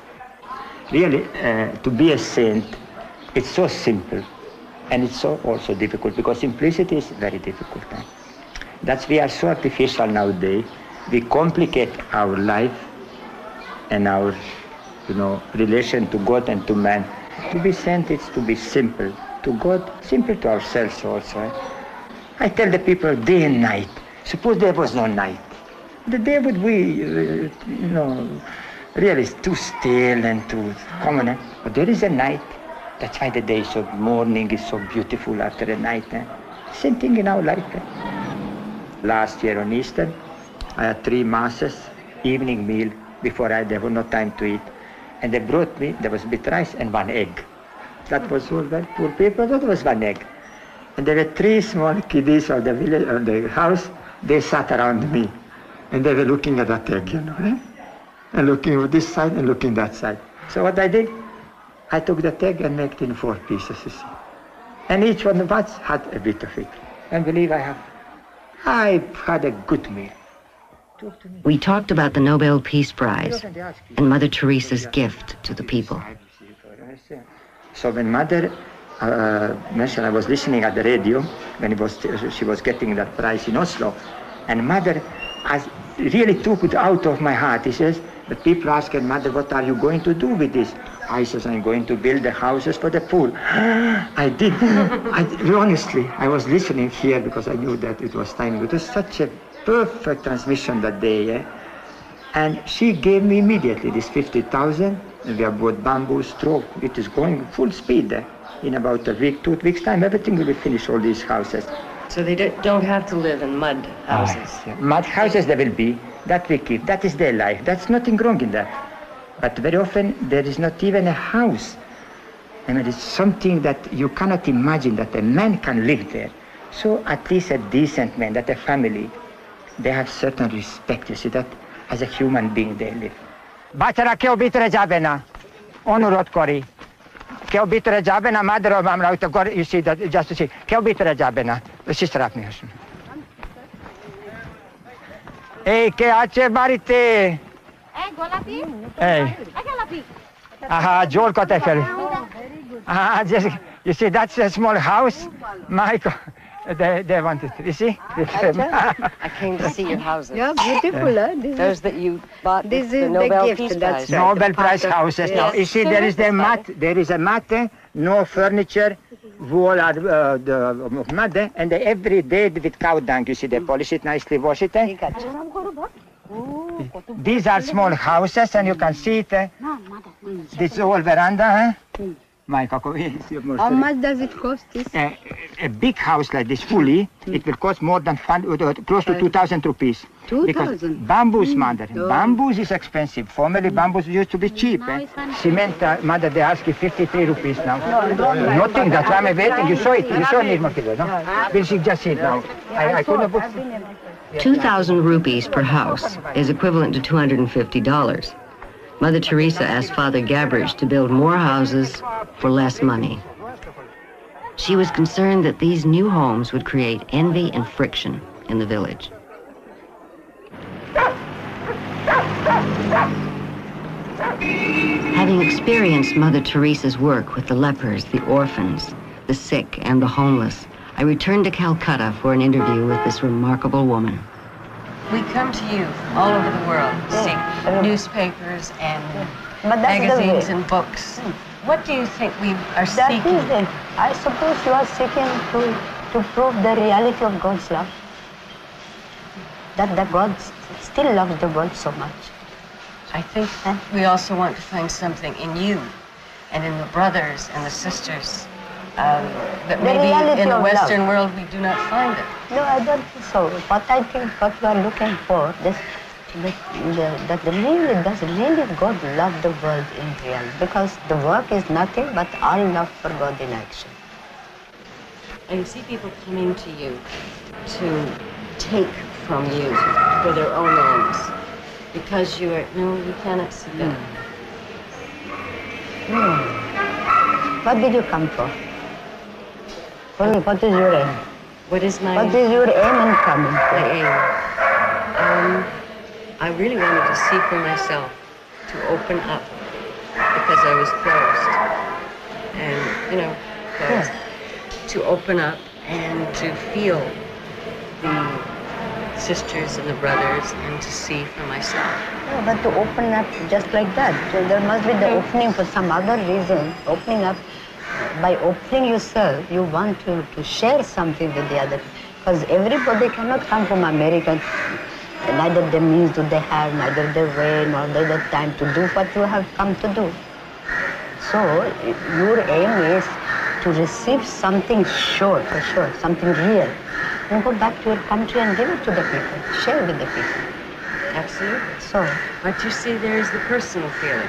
Really, uh, to be a saint, it's so simple, and it's so also difficult because simplicity is very difficult. eh? That's we are so artificial nowadays. We complicate our life and our, you know, relation to God and to man. To be saint is to be simple to God, simple to ourselves also. eh? I tell the people day and night. Suppose there was no night. The day would be, uh, you know, really too still and too common. Eh? But there is a night. That's why the day is so morning is so beautiful after the night. Eh? Same thing in our life. Last year on Easter, I had three masses, evening meal before I there was no time to eat, and they brought me there was bit rice and one egg. That was all well, poor people. That was one egg. And there were three small kiddies of the village, of the house. They sat around me, and they were looking at that egg, you know, eh? and looking on this side and looking that side. So what I did, I took the egg and made it in four pieces, you see. And each one of us had a bit of it. And believe I have, I had a good meal.
We talked about the Nobel Peace Prize and Mother Teresa's gift to the people.
So when mother uh, mentioned, I was listening at the radio when it was, she was getting that prize in Oslo, and mother as really took it out of my heart. He says, the people ask her, mother, what are you going to do with this? I says, I'm going to build the houses for the poor. I did. I, honestly, I was listening here because I knew that it was time. It was such a perfect transmission that day. Eh? And she gave me immediately this 50,000. And we have bought bamboo, straw. It is going full speed. eh? In about a week, two weeks time, everything will be finished, all these houses.
So they don't- don't have to live in mud houses.
Mud houses there will be, that we keep. That is their life. That's nothing wrong in that. But very often there is not even a house. I mean, it's something that you cannot imagine that a man can live there. So at least a decent man, that a family, they have certain respect, you see, that as a human being they live. বাচ্চারা কেউ ভিতরে যাবে না অনুরোধ করি কেউ ভিতরে যাবে না মাদের আমরা হয়তো করে ইসি জাস্ট কেউ ভিতরে যাবে না সিস্টার আপনি আসুন এই কে আছে বাড়িতে এই আহা জোর কথায় ফেলে Ah, just, you see, that's a small house. Michael, they, they wanted to, you see?
I came to see your houses.
Yeah, beautiful, huh? This
Those
is-
that you bought
This
with the
is the
Nobel
gift,
Peace
that's
Prize.
right.
Nobel
the
Prize
part of-
houses now.
Yes.
You see, there is the mat, there is a mat, eh, no furniture, wall are uh, the mud, eh, and they every day with cow dung, you see, they polish it nicely, wash it. eh. These are small houses, and you can see it. eh. This whole veranda, eh? My coco,
How much does it cost this?
a, a big house like this fully, it will cost more than fun, uh, close to 2,000 rupees. Because
2,000?
bamboos, mother.
Oh.
Bamboos is expensive. Formerly, bamboos used to be cheap. Eh? Cement, uh, mother, they ask you 53 rupees now. Nothing, that's why I'm waiting. You saw it. You saw it, Makilo, no? We'll see, just see it now. I, I couldn't book.
2,000 rupees per house is equivalent to $250. Mother Teresa asked Father Gabrich to build more houses for less money. She was concerned that these new homes would create envy and friction in the village. Having experienced Mother Teresa's work with the lepers, the orphans, the sick, and the homeless, I returned to Calcutta for an interview with this remarkable woman.
We come to you all over the world, hmm. see hmm. newspapers and magazines and books. Hmm. What do you think we are
That
seeking?
is it. I suppose you are seeking to, to prove the reality of God's love. That the God still loves the world so much.
I think we also want to find something in you and in the brothers and the sisters um, that
The
maybe in the Western
love.
world we do not find it.
No, I don't think so. What I think what you are looking for, this, the, the, that the really, does really God love the world in real? Because the work is nothing but our love for God in action.
And you see people coming to you to take from you for their own ends because you are, no, you cannot sit down.
Hmm. What did you come for? What, what is your aim?
What is my
What is your aim in coming?
My aim. Um, I really wanted to see for myself, to open up, because I was closed. And, you know, closed. To open up and to feel the sisters and the brothers and to see for myself.
No, but to open up just like that. So there must be the opening for some other reason. Opening up, by opening yourself, you want to, to share something with the other. Because everybody cannot come from America. Neither the means do they have, neither the way, nor the, time to do what you have come to do. So your aim is to receive something sure, for sure, something real. And go back to your country and give it to the people, share with the people.
Absolutely.
So,
But you see, there is the personal feeling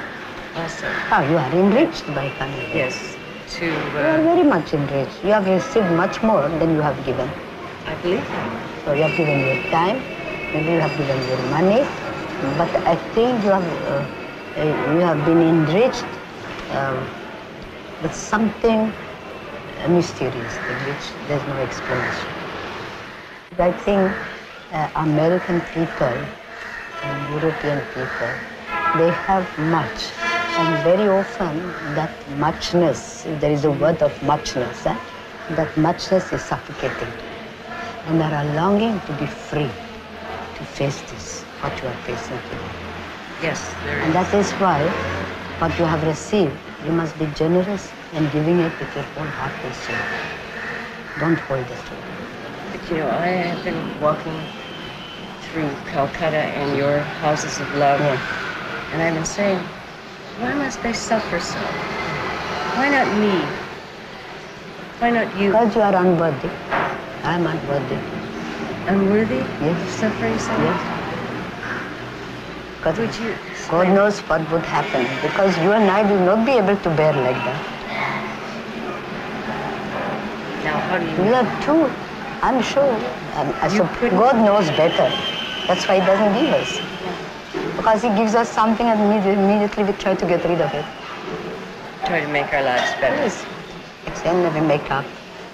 also.
how you are enriched by coming.
Yes. To,
You are
uh,
very much enriched. You have received much more than you have given.
I believe that.
So you have given your time, maybe you have given your money, but I think you have uh, uh, you have been enriched um, with something uh, mysterious, in which there's no explanation. I think uh, American people and European people, they have much, and very often that muchness, there is a word of muchness, eh, that muchness is suffocating and there are longing to be free to face this, what you are facing today.
Yes, there is.
And that is why what you have received, you must be generous in giving it with your whole heart and soul. Don't hold it.
But you know, I have been walking through Calcutta and your houses of love, and I've been saying, why must they suffer so? Why not me? Why not you?
Because you are unworthy. I'm unworthy.
Unworthy?
Yes.
Suffering so
Yes. God,
Would you
God knows what would happen because you and I will not be able to bear like that.
Now, how do you...
We are two. I'm sure. Um, I sup- God knows better. That's why He doesn't give us. Because He gives us something and immedi- immediately we try to get rid of it.
Try to make our lives better.
Yes. Then we make up.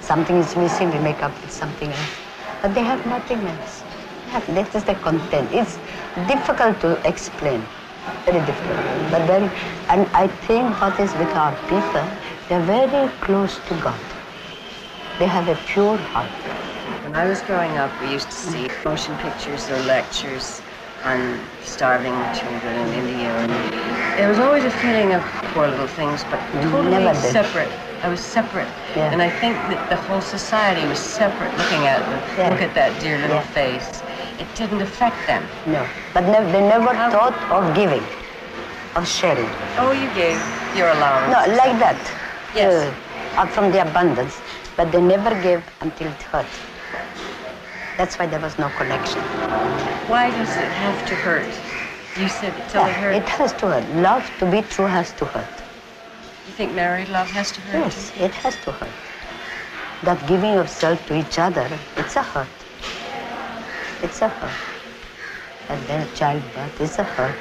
Something is missing, we make up with something else. But they have nothing else. They have- That is the content. It's difficult to explain. Very difficult. But then, and I think what is with our people, they're very close to God. They have a pure heart.
When I was growing up, we used to see motion pictures or lectures on starving children in India. And there was always a feeling of poor little things, but totally separate. I was separate.
Yeah.
And I think that the whole society was separate looking at them.
Yeah.
Look at that dear little
Yeah.
face. It didn't affect them.
No. But nev- they never thought of giving, of sharing.
Oh, you gave your allowance.
No, like that.
Yes.
Uh, from the abundance. But they never gave until it hurt. That's why there was no connection.
Why does it have to hurt? You said it till it hurt.
it has to hurt. Love to be true has to hurt.
You think married love has to hurt?
Yes, it has to hurt. That giving yourself to each other, it's a hurt. It's a hurt. And then childbirth is a hurt.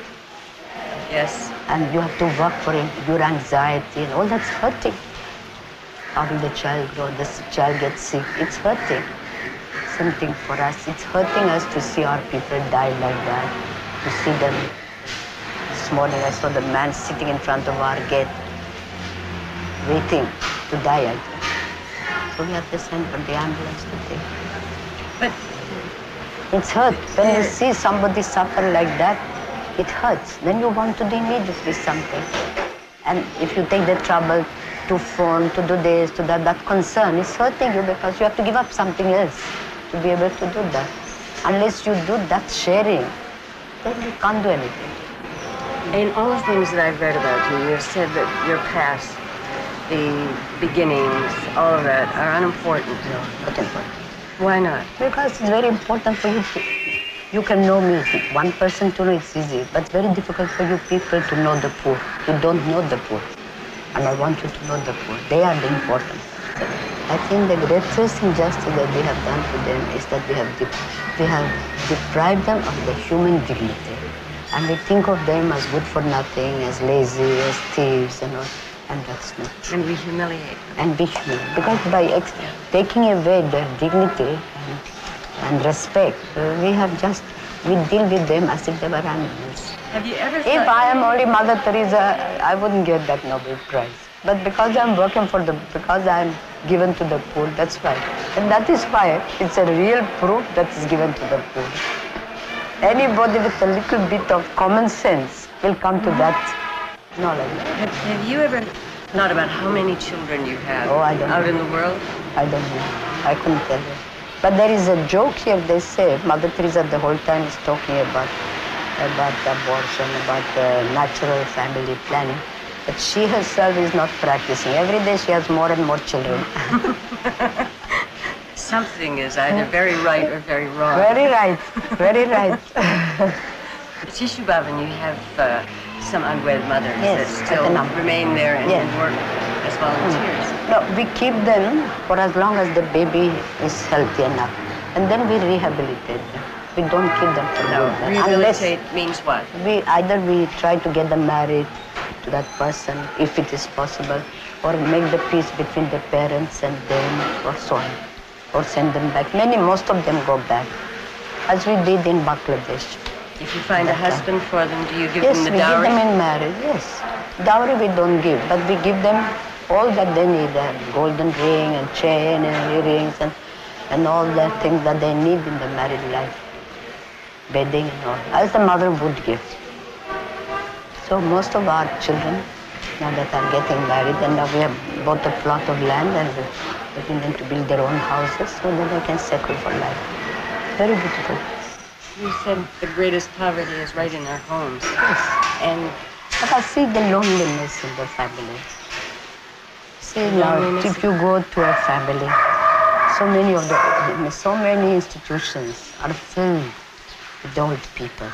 Yes.
And you have to work for it, your anxiety and all that's hurting. How will the child grow? This child gets sick. It's hurting. Same thing for us. It's hurting us to see our people die like that. To see them. This morning I saw the man sitting in front of our gate, waiting to die. I think. So we have to send for the ambulance to take.
But
it's hurt. When you see somebody suffer like that, it hurts. Then you want to do immediately something. And if you take the trouble to phone, to do this, to that, that concern is hurting you because you have to give up something else to be able to do that. Unless you do that sharing, then you can't do anything.
In all the things that I've read about you, you have said that your past, the beginnings, all of that are unimportant.
No, not important.
Why not?
Because it's very important for you to, you can know me. One person to know it's easy, but it's very difficult for you people to know the poor. You don't know the poor. And I want you to know the poor. They are the important. I think the greatest injustice that we have done to them is that we have, de- we have deprived them of the human dignity. And we think of them as good for nothing, as lazy, as thieves and all. And that's not true.
And we humiliate them.
And be human. Because by ex- taking away their dignity and, and respect, we have just, we deal with them as if they were animals.
Have you ever
If I am only Mother Teresa, I wouldn't get that Nobel Prize. But because I'm working for the, because I'm given to the poor, that's why. And that is why it's a real proof that is given to the poor. Anybody with a little bit of common sense will come to that knowledge.
Have, have you ever thought about how many children you have
Oh, I don't
out
know.
in the world?
I don't know. I couldn't tell you. But there is a joke here. They say Mother Teresa the whole time is talking about about abortion, about uh, natural family planning. But she herself is not practicing. Every day she has more and more children.
Something is either very right or very wrong.
very right. Very right.
Shishu Bhavan, you have uh, some unwed mothers
Yes,
that still
the
remain there and,
Yes.
work as volunteers.
No, we keep them for as long as the baby is healthy enough. And then we rehabilitate them. We don't keep them for
No,
good. Unless
rehabilitate means what?
we either we try to get them married to that person if it is possible, or make the peace between the parents and them, or so on, or send them back. Many, most of them go back, as we did in Bangladesh.
If you find a husband for them, do you give
yes,
them the dowry?
Yes, we give them in marriage. Yes, dowry we don't give, but we give them all that they need: a golden ring and chain and earrings and and all the things that they need in the married life, bedding and all, as the mother would give. So most of our children now that are getting married and now we have bought a plot of land and we're getting them to build their own houses so that they can settle for life. Very beautiful.
You said the greatest poverty is right in our homes.
Yes.
And
But I see the loneliness in the family. See now, if you go to a family, so many of the, so many institutions are filled with old people.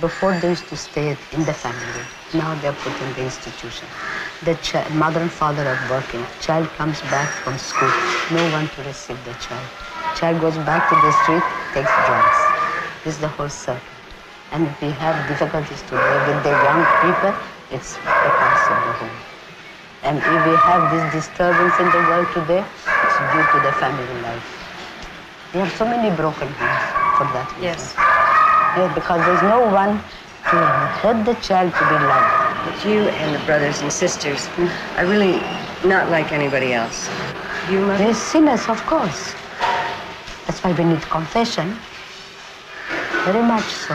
Before they used to stay in the family. Now they're put in the institution. The mother and father are working. Child comes back from school. No one to receive the child. Child goes back to the street, takes drugs. This is the whole circle. And we have difficulties today with the young people, it's because of the home. And if we have this disturbance in the world today, it's due to the family life. We have so many broken homes for that reason.
Yes.
Yeah, because there's no one to help the child to be loved.
But you and the brothers and sisters are really not like anybody else. You, Mother?
We're sinners, of course. That's why we need confession. Very much so.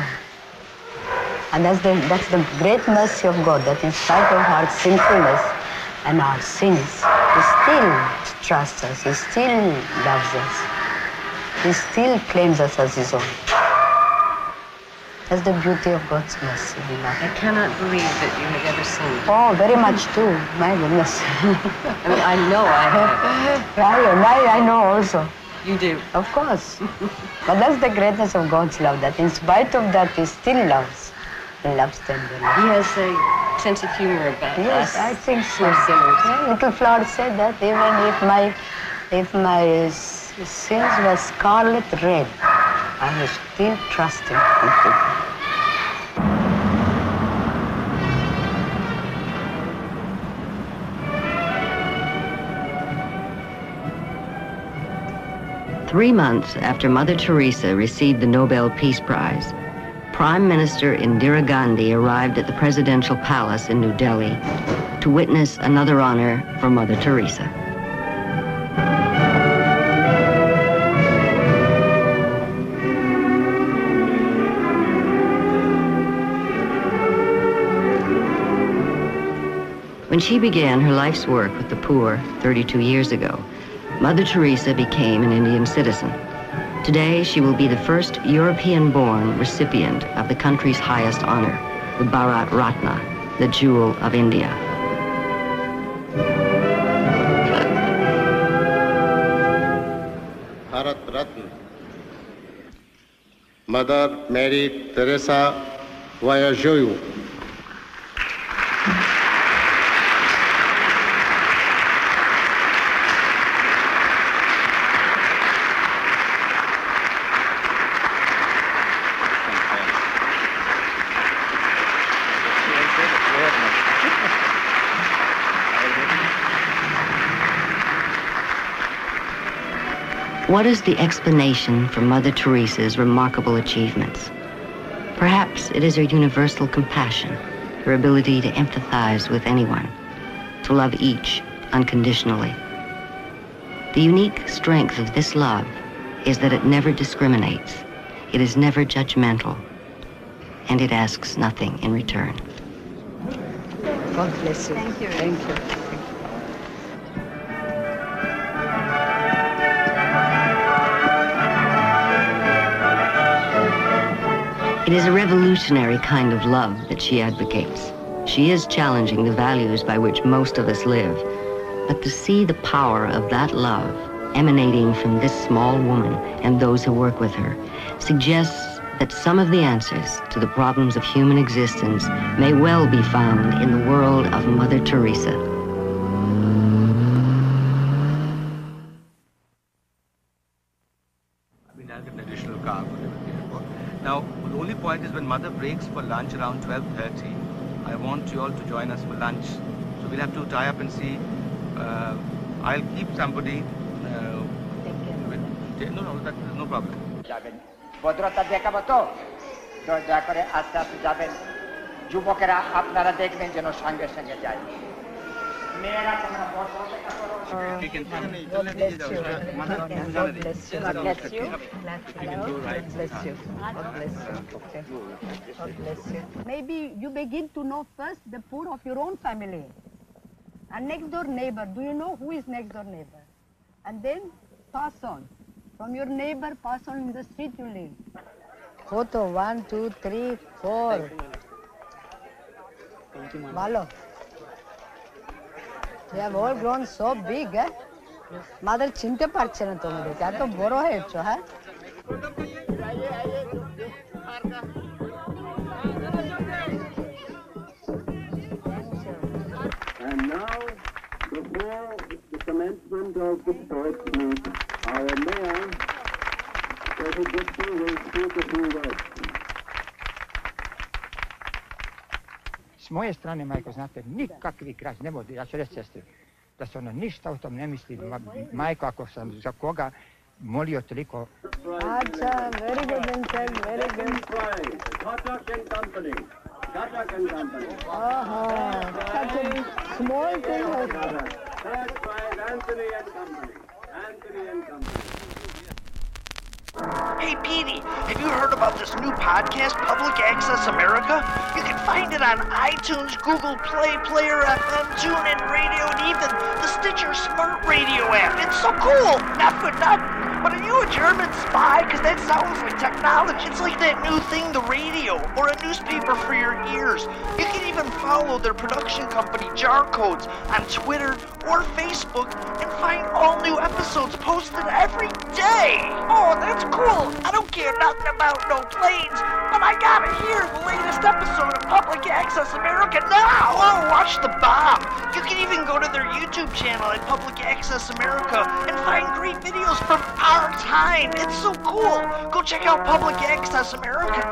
And that's the, that's the great mercy of God, that in spite of our sinfulness and our sins, He still trusts us, He still loves us, He still claims us as His own. That's the beauty of God's mercy. We love
I cannot believe that you have ever sinned.
Oh, very much too. My goodness.
I mean, I know I have.
I, I, I know also.
You do.
Of course. but that's the greatness of God's love, that in spite of that, He still loves. He loves them.
He has a sense of humor about
Yes,
us.
I think so. Yeah, Little Flower said that even if my, if my sins were scarlet red, I was still trusting completely.
Three months after Mother Teresa received the Nobel Peace Prize, Prime Minister Indira Gandhi arrived at the presidential palace in New Delhi to witness another honor for Mother Teresa. When she began her life's work with the poor 32 years ago, Mother Teresa became an Indian citizen. Today, she will be the first European-born recipient of the country's highest honor, the Bharat Ratna, the jewel of India.
Bharat Ratna. Mother Mary Teresa Bojaxhiu.
What is the explanation for Mother Teresa's remarkable achievements? Perhaps it is her universal compassion, her ability to empathize with anyone, to love each unconditionally. The unique strength of this love is that it never discriminates, it is never judgmental, and it asks nothing in return.
God bless you. Thank you. Thank you.
It is a revolutionary kind of love that she advocates. She is challenging the values by which most of us live. But to see the power of that love emanating from this small woman and those who work with her suggests that some of the answers to the problems of human existence may well be found in the world of Mother Teresa.
Breaks for lunch around 12.30, I want you all to join us for lunch. So we'll have to tie up and see. Uh, I'll keep somebody. Uh, with, no, no, that, no problem.
ভদ্রতা দেখাবো দয়া করে আস্তে আস্তে যাবেন যুবকেরা আপনারা দেখবেন যেন সঙ্গে সঙ্গে যায় মেয়েরা তোমরা বসো অপেক্ষা করো
We can
God bless you. God bless you. God bless you. God bless you. God bless you. Okay. God bless you. Maybe you begin to know first the poor of your own family. And next door neighbor, do you know who is next door neighbor? And then pass on. From your neighbor, pass on in the street you live. Photo, one, two, three, four. Malo. They have all grown so big, eh? Mother, chinte parche na tomo dekhe. Ato boro hai cho, ha?
And now, before the commencement of the first meet, our mayor, Professor Gupta, will speak a few words.
Moje strane, majko, znate, nikakvi građani, ne mogu, ja ću reći sestri, da se ono ništa o tom ne misli, majko, ako sam za koga molio toliko.
Ača, very good Vincent, very good.
Katak and company. Katak and company.
Aha, such a small thing.
Third prize, Anthony and company.
Hey, Petey, have you heard about this new podcast, Public Access America? You can find it on iTunes, Google Play, Player FM, TuneIn Radio, and even the Stitcher Smart Radio app. It's so cool! Not for nothing. But are you a German spy? Because that sounds like technology. It's like that new thing, the radio, or a newspaper for your ears. You can even follow their production company, Jar Codes, on Twitter or Facebook and find all new episodes posted every day. Oh, that's cool. I don't care nothing about no planes, but I gotta hear the latest episode of Public Access America now. Oh, watch the bomb. You can even go to their YouTube channel at Public Access America and find great videos from our time. It's so cool. Go check out Public Access America.